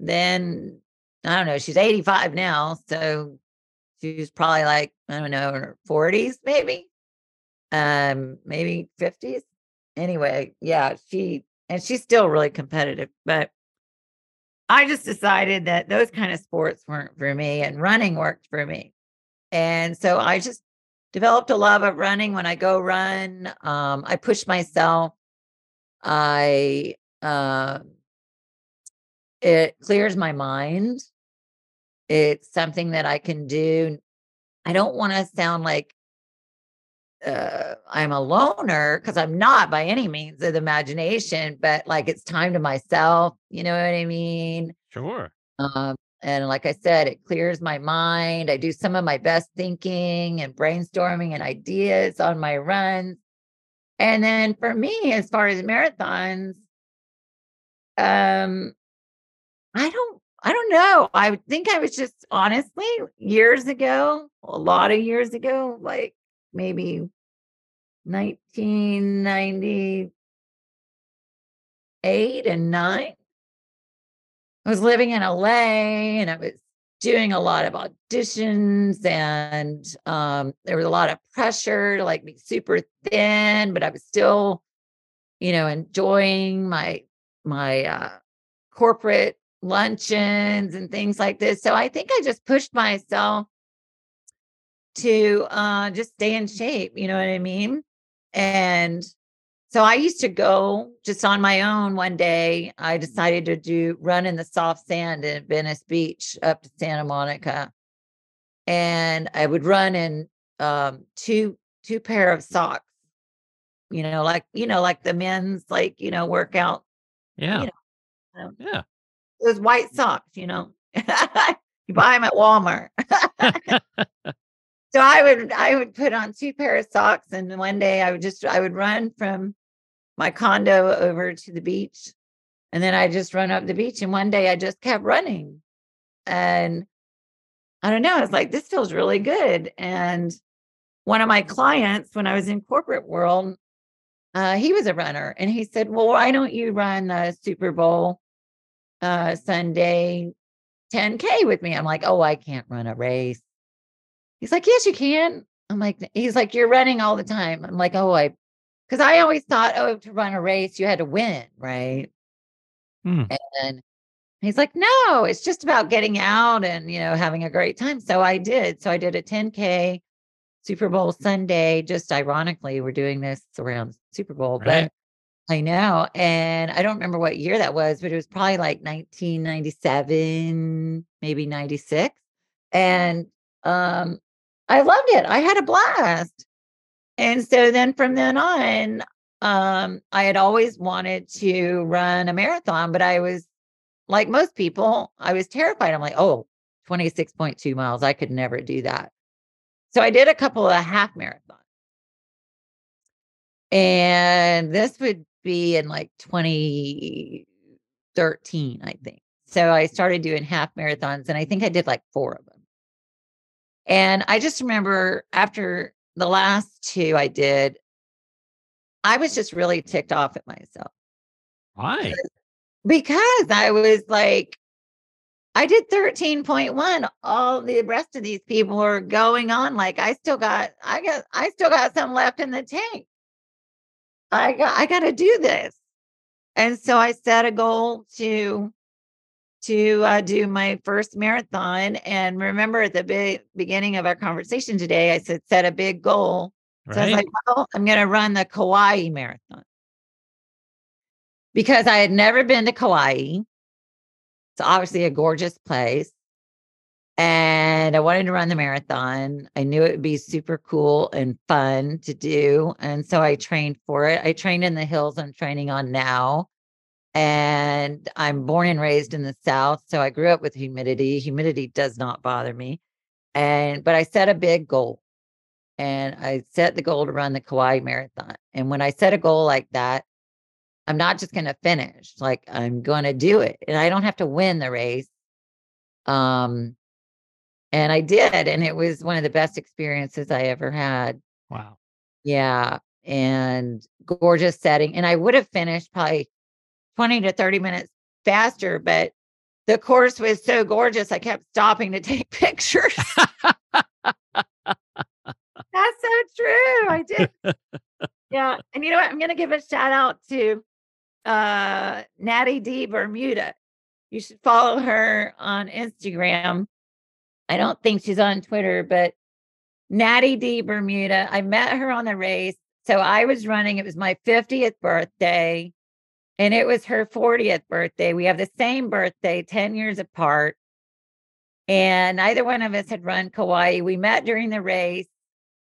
Then I don't know. She's eighty five now, so she was probably like I don't know in her forties, maybe, um, maybe fifties. Anyway, yeah, she and she's still really competitive, but I just decided that those kind of sports weren't for me, and running worked for me, and so I just developed a love of running. When I go run, um, I push myself. I um, it clears my mind. It's something that I can do. I don't want to sound like uh, I'm a loner because I'm not by any means of the imagination, but like it's time to myself. You know what I mean? Sure. Um, and like I said, it clears my mind. I do some of my best thinking and brainstorming and ideas on my runs. And then for me, as far as marathons, um, I don't I don't know. I think I was just honestly years ago, a lot of years ago, like maybe 1998 and 9. I was living in LA and I was doing a lot of auditions and um, there was a lot of pressure to like be super thin, but I was still, you know, enjoying my my uh, corporate luncheons and things like this. So I think I just pushed myself to uh, just stay in shape. You know what I mean? And so I used to go just on my own one day. I decided to do run in the soft sand in Venice Beach up to Santa Monica. And I would run in um, two two pair of socks. You know, like you know, like the men's like, you know, workout Yeah. know, um, yeah. those white socks, you know. you buy them at Walmart. so I would I would put on two pair of socks and one day I would just I would run from my condo over to the beach and then I just run up the beach and one day I just kept running. And I don't know, I was like this feels really good and one of my clients when I was in corporate world uh, he was a runner and he said, Well, why don't you run a Super Bowl uh, Sunday 10K with me? I'm like, Oh, I can't run a race. He's like, Yes, you can. I'm like, He's like, You're running all the time. I'm like, Oh, I, because I always thought, Oh, to run a race, you had to win, right? Hmm. And he's like, No, it's just about getting out and, you know, having a great time. So I did. So I did a 10K Super Bowl Sunday. Just ironically, we're doing this around Super Bowl, Right. but I know. And I don't remember what year that was, but it was probably like 1997, maybe 96. And um, I loved it. I had a blast. And so then from then on, um, I had always wanted to run a marathon, but I was like most people, I was terrified. I'm like, oh, 26.2 miles. I could never do that. So I did a couple of half marathons. And this would be in like 2013, I think. So I started doing half marathons and I think I did like four of them. And I just remember after the last two I did, I was just really ticked off at myself Why? because I was like, I did 13.1. All the rest of these people are going on. Like I still got, I got, I still got some left in the tank. I got, I got to do this. And so I set a goal to, to uh, do my first marathon. And remember at the big beginning of our conversation today, I said, set a big goal. So I was like, well, I'm going to run the Kauai marathon because I had never been to Kauai. It's obviously a gorgeous place. And I wanted to run the marathon. I knew it would be super cool and fun to do. And so I trained for it. I trained in the hills I'm training on now. And I'm born and raised in the South. So I grew up with humidity. Humidity does not bother me. And, but I set a big goal and I set the goal to run the Kauai Marathon. And when I set a goal like that, I'm not just going to finish, like I'm going to do it. And I don't have to win the race. Um, and I did. And it was one of the best experiences I ever had. Wow. Yeah. And gorgeous setting. And I would have finished probably 20 to 30 minutes faster, but the course was so gorgeous. I kept stopping to take pictures. That's so true. I did. yeah. And you know what? I'm going to give a shout out to uh, Natty D Bermuda. You should follow her on Instagram. I don't think she's on Twitter, but Natty D Bermuda. I met her on the race. So I was running, it was my 50th birthday and it was her 40th birthday. We have the same birthday, 10 years apart. And neither one of us had run Kauai. We met during the race.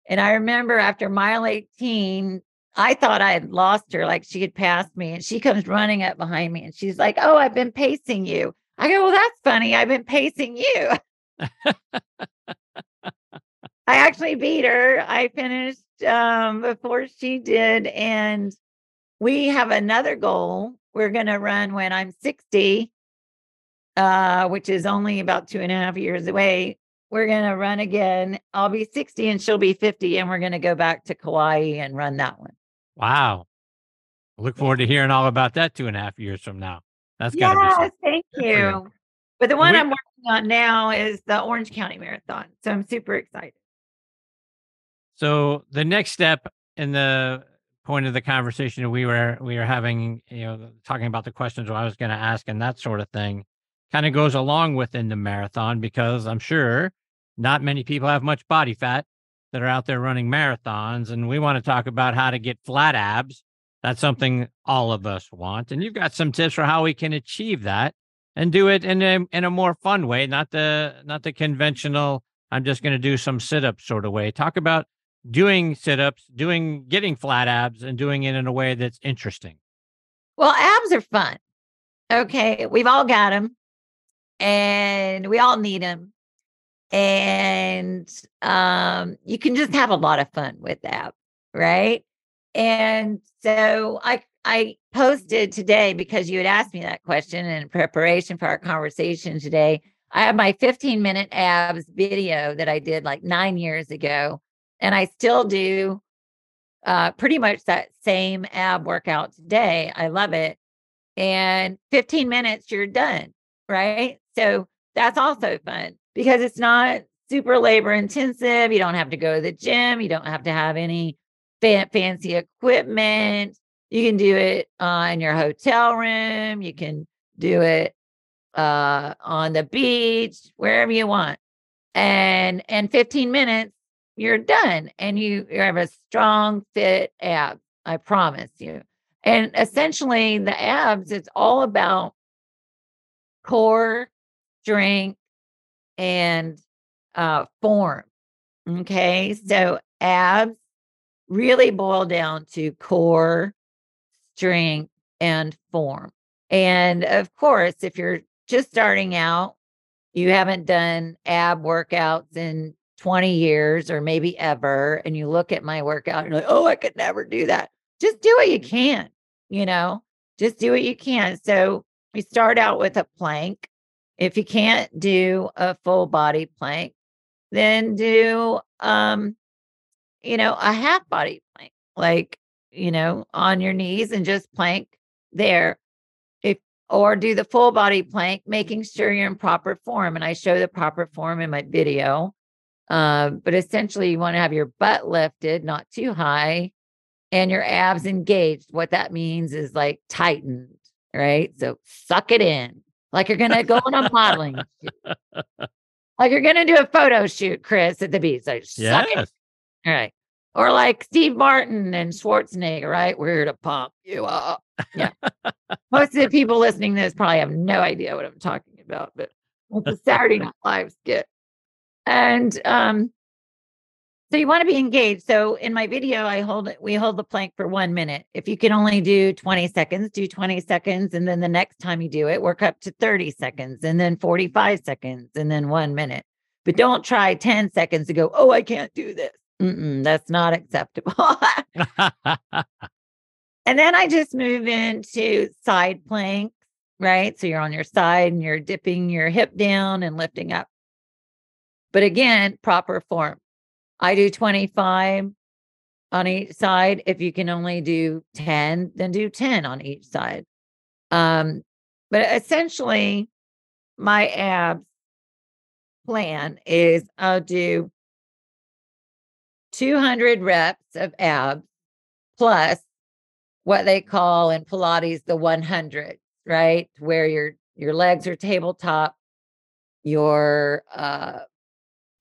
And I remember after mile 18, I thought I had lost her, like she had passed me. And she comes running up behind me and she's like, Oh, I've been pacing you. I go, Well, that's funny. I've been pacing you. I actually beat her. I finished um, before she did. And we have another goal we're going to run when I'm 60, uh, which is only about two and a half years away. We're going to run again. I'll be 60 and she'll be 50. And we're going to go back to Kauai and run that one. Wow. I look forward to hearing all about that two and a half years from now. That's got to be Yes, thank Good you. you. But the one We- I'm working on now is the Orange County Marathon. So I'm super excited. So the next step in the point of the conversation we were we were having, you know, talking about the questions I was going to ask and that sort of thing, kind of goes along within the marathon because I'm sure not many people have much body fat that are out there running marathons, and we want to talk about how to get flat abs. That's something all of us want, and you've got some tips for how we can achieve that and do it in a in a more fun way, not the not the conventional. I'm just going to do some sit ups sort of way. Talk about doing sit ups, doing getting flat abs, and doing it in a way that's interesting. Well, abs are fun. Okay. We've all got them and we all need them. and um, you can just have a lot of fun with that, right? And so I I posted today because you had asked me that question in preparation for our conversation today. I have my 15 minute abs video that I did like nine years ago, and I still do uh, pretty much that same ab workout today. I love it. And 15 minutes, you're done, right? So that's also fun because it's not super labor intensive. You don't have to go to the gym. You don't have to have any fancy equipment. You can do it uh, in your hotel room. You can do it uh, on the beach, wherever you want. And in 15 minutes, you're done and you, you have a strong, fit ab. I promise you. And essentially, the abs, it's all about core strength and uh, form. Okay. So abs really boil down to core, strength, and form. And of course, if you're just starting out, you haven't done ab workouts in 20 years or maybe ever, and you look at my workout and you're like, oh, I could never do that. Just do what you can, you know, just do what you can. So we start out with a plank. If you can't do a full body plank, then do um you know a half body plank like you know on your knees and just plank there if or do the full body plank making sure you're in proper form and i show the proper form in my video uh, but essentially you want to have your butt lifted not too high and your abs engaged what that means is like tightened right so suck it in like you're gonna go on a modeling like you're gonna do a photo shoot, Chris, at the beach. Like, yes. All right. Or like Steve Martin and Schwarzenegger, right? We're here to pump you up. Yeah. Most of the people listening to this probably have no idea what I'm talking about, but it's a Saturday Night Live skit. And um, so you want to be engaged. So in my video, I hold it, we hold the plank for one minute. If you can only do 20 seconds, do 20 seconds. And then the next time you do it, work up to 30 seconds and then 45 seconds and then one minute. But don't try 10 seconds to go, oh, I can't do this. Mm-mm, that's not acceptable. and then I just move into side planks, right? So you're on your side and you're dipping your hip down and lifting up. But again, proper form I do 25 on each side. If you can only do 10, then do 10 on each side. Um, but essentially, my abs plan is I'll do 200 reps of abs plus what they call in Pilates the 100, right? Where your your legs are tabletop, your uh,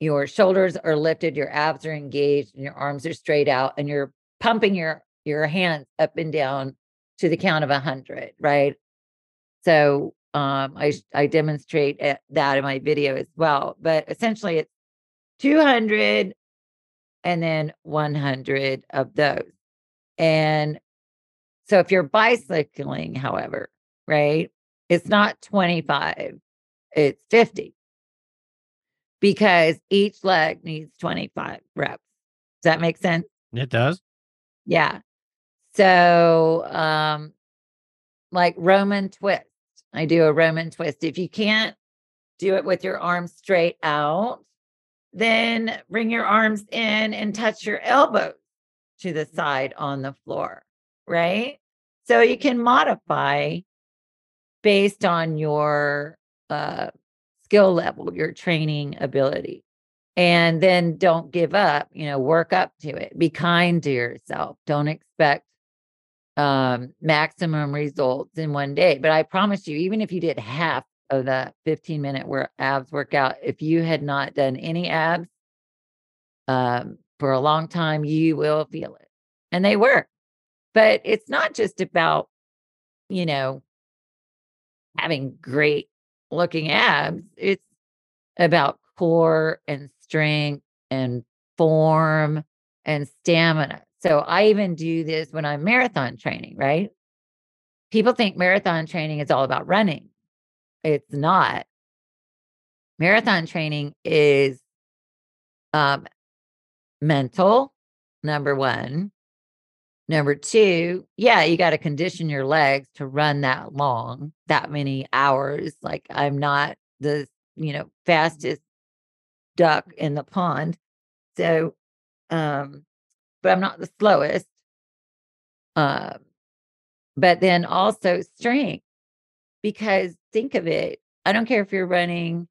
your shoulders are lifted, your abs are engaged, and your arms are straight out, and you're pumping your your hands up and down to the count of a hundred, right? So um, I I demonstrate that in my video as well. But essentially, it's 200 and then 100 of those. And so if you're bicycling, however, right, it's not 25, it's 50 because each leg needs 25 reps. Does that make sense? It does. Yeah. So, um, like Roman twist, I do a Roman twist. If you can't do it with your arms straight out, then bring your arms in and touch your elbows to the side on the floor, right? So you can modify based on your uh, skill level, your training ability. And then don't give up, you know, work up to it. Be kind to yourself. Don't expect um, maximum results in one day. But I promise you, even if you did half of the 15 minute where abs workout, if you had not done any abs um, for a long time, you will feel it. And they work. But it's not just about, you know, having great looking abs. It's about core and strength and form and stamina. So I even do this when I'm marathon training, right? People think marathon training is all about running. It's not. marathon training is um, mental, number one. Number two, yeah, you got to condition your legs to run that long, that many hours. Like I'm not the, you know, fastest duck in the pond. So, um, but I'm not the slowest. Um, but then also strength, because think of it. I don't care if you're running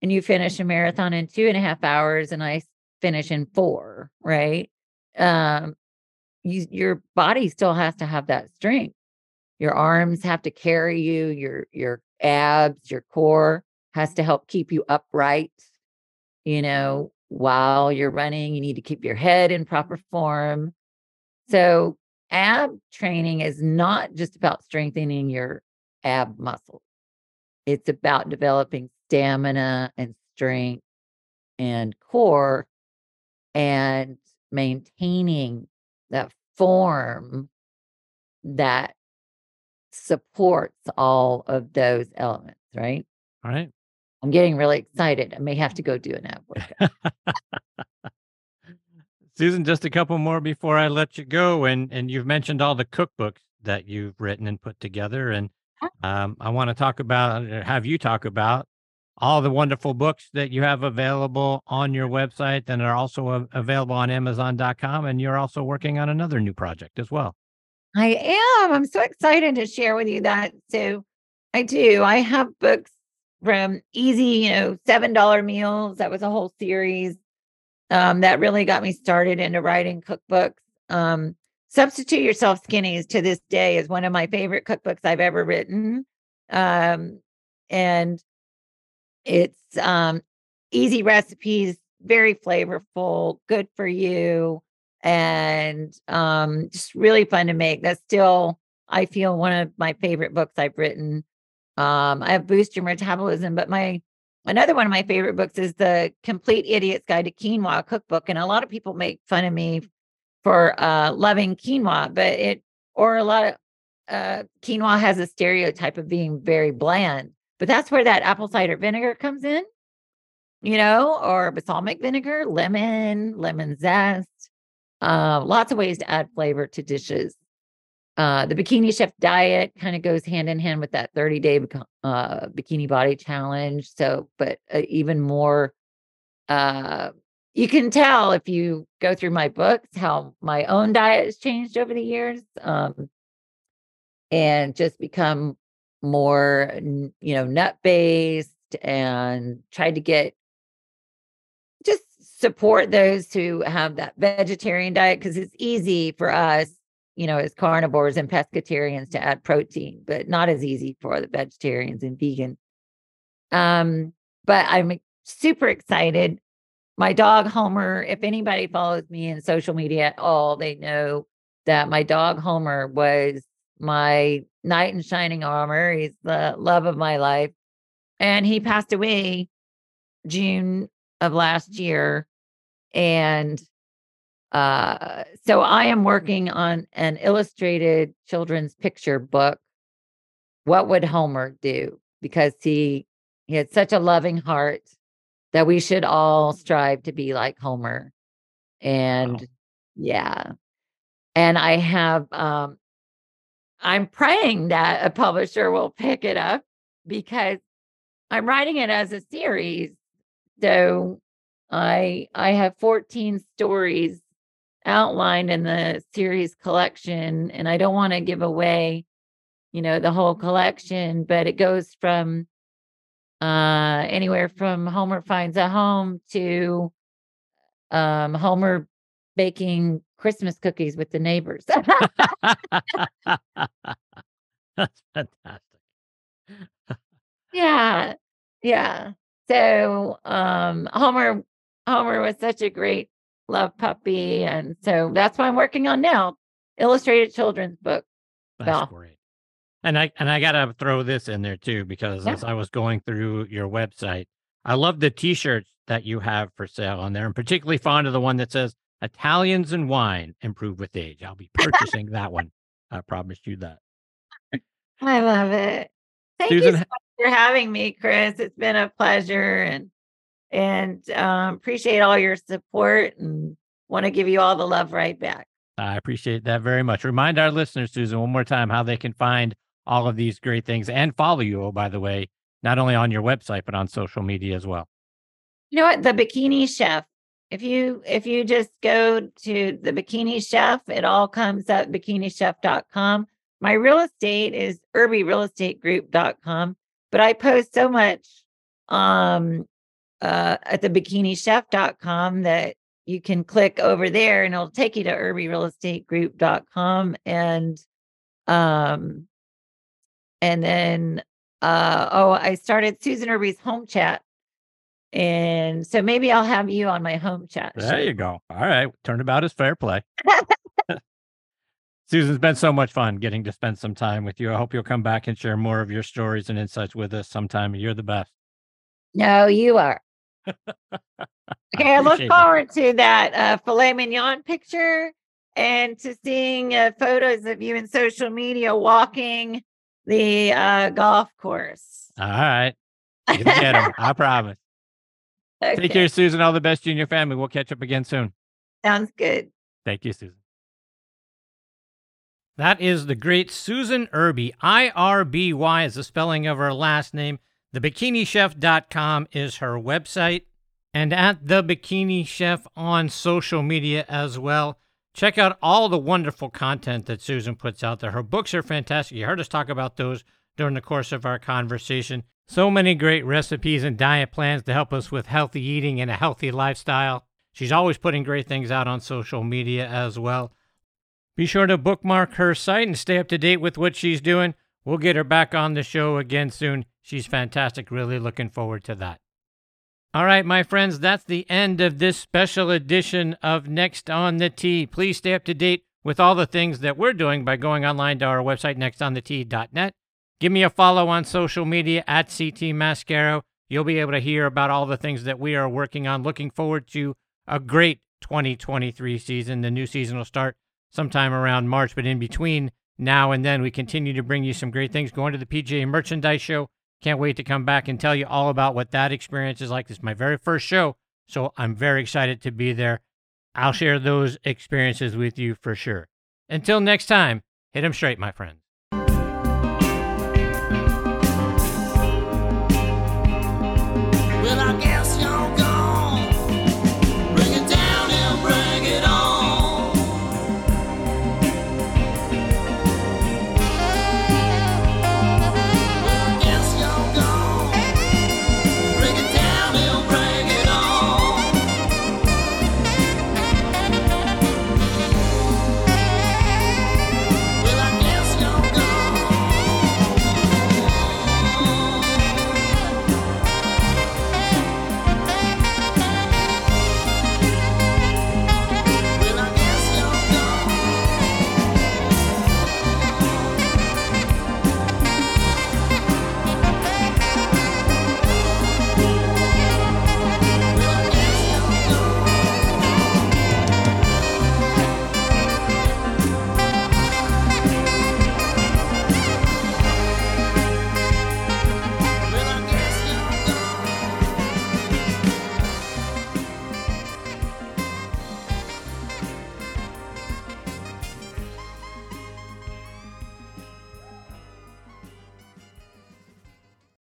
and you finish a marathon in two and a half hours and I finish in four, right? Um, you, your body still has to have that strength. Your arms have to carry you, your your abs, your core has to help keep you upright. You mm-hmm. know, while you're running, you need to keep your head in proper form. So, ab training is not just about strengthening your ab muscles. It's about developing stamina and strength and core and maintaining that form that supports all of those elements, right? All right. I'm getting really excited. I may have to go do an ab workout. Susan, just a couple more before I let you go. And and you've mentioned all the cookbooks that you've written and put together. And um, I want to talk about, have you talk about all the wonderful books that you have available on your website and are also available on Amazon.com. And you're also working on another new project as well. I am. I'm so excited to share with you that. So I do. I have books from easy, you know, $7 meals. That was a whole series um, that really got me started into writing cookbooks. Um, Substitute Yourself Skinnies to this day is one of my favorite cookbooks I've ever written. Um, and it's um, easy recipes, very flavorful, good for you, and um, just really fun to make. That's still, I feel, one of my favorite books I've written. Um, I have Boost Your Metabolism, but my another one of my favorite books is the Complete Idiot's Guide to Quinoa Cookbook. And a lot of people make fun of me for uh, loving quinoa, but it or a lot of uh, quinoa has a stereotype of being very bland, but that's where that apple cider vinegar comes in, you know, or balsamic vinegar, lemon, lemon zest, uh, lots of ways to add flavor to dishes. Uh, the bikini chef diet kind of goes hand in hand with that 30 day uh, bikini body challenge. So, but uh, even more uh, you can tell if you go through my books how my own diet has changed over the years um, and just become more you know nut based and tried to get just support those who have that vegetarian diet because it's easy for us you know as carnivores and pescatarians to add protein but not as easy for the vegetarians and vegan um but i'm super excited. My dog Homer, if anybody follows me in social media at all, they know that my dog Homer was my knight in shining armor. He's the love of my life. And he passed away June of last year. And uh, so I am working on an illustrated children's picture book. What would Homer do? Because he he had such a loving heart that we should all strive to be like Homer. And wow. yeah. And I have um I'm praying that a publisher will pick it up because I'm writing it as a series. So I I have 14 stories outlined in the series collection and I don't want to give away you know the whole collection but it goes from uh, anywhere from Homer finds a home to um, Homer baking Christmas cookies with the neighbors. That's fantastic. yeah. Yeah. So um Homer Homer was such a great love puppy. And so that's what I'm working on now. Illustrated children's book. That's great. And I and I gotta throw this in there too because yeah. as I was going through your website, I love the T-shirts that you have for sale on there. I'm particularly fond of the one that says "Italians and wine improve with age." I'll be purchasing that one. I promise you that. I love it. Thank Susan, you so for having me, Chris. It's been a pleasure and and um, appreciate all your support and want to give you all the love right back. I appreciate that very much. Remind our listeners, Susan, one more time how they can find all of these great things and follow you, oh, by the way, not only on your website, but on social media as well. You know what? The Bikini Chef. If you if you just go to the Bikini Chef, it all comes up bikinichef.com. My real estate is irbyrealestategroup.com, but I post so much um uh at the bikinichef.com that you can click over there and it'll take you to irbyrealestategroup.com and um and then uh oh i started susan irby's home chat and so maybe i'll have you on my home chat there show. you go all right turnabout is fair play susan's been so much fun getting to spend some time with you i hope you'll come back and share more of your stories and insights with us sometime you're the best no you are okay, I, I look forward to that uh, filet mignon picture and to seeing uh, photos of you in social media walking the uh, golf course. All right. You can get them. I promise. Okay. Take care, Susan. All the best to you and your family. We'll catch up again soon. Sounds good. Thank you, Susan. That is the great Susan Irby. I R B Y is the spelling of her last name. TheBikiniChef.com is her website. And at The Bikini Chef on social media as well. Check out all the wonderful content that Susan puts out there. Her books are fantastic. You heard us talk about those during the course of our conversation. So many great recipes and diet plans to help us with healthy eating and a healthy lifestyle. She's always putting great things out on social media as well. Be sure to bookmark her site and stay up to date with what she's doing. We'll get her back on the show again soon. She's fantastic. Really looking forward to that. All right, my friends, that's the end of this special edition of Next on the Tee. Please stay up to date with all the things that we're doing by going online to our website, nextonthetee.net. Give me a follow on social media at CT Mascaro. You'll be able to hear about all the things that we are working on. Looking forward to a great 2023 season. The new season will start sometime around March, but in between now and then, we continue to bring you some great things. Going to the PGA Merchandise Show can't wait to come back and tell you all about what that experience is like. This is my very first show, so I'm very excited to be there. I'll share those experiences with you for sure. Until next time, hit them straight, my friends.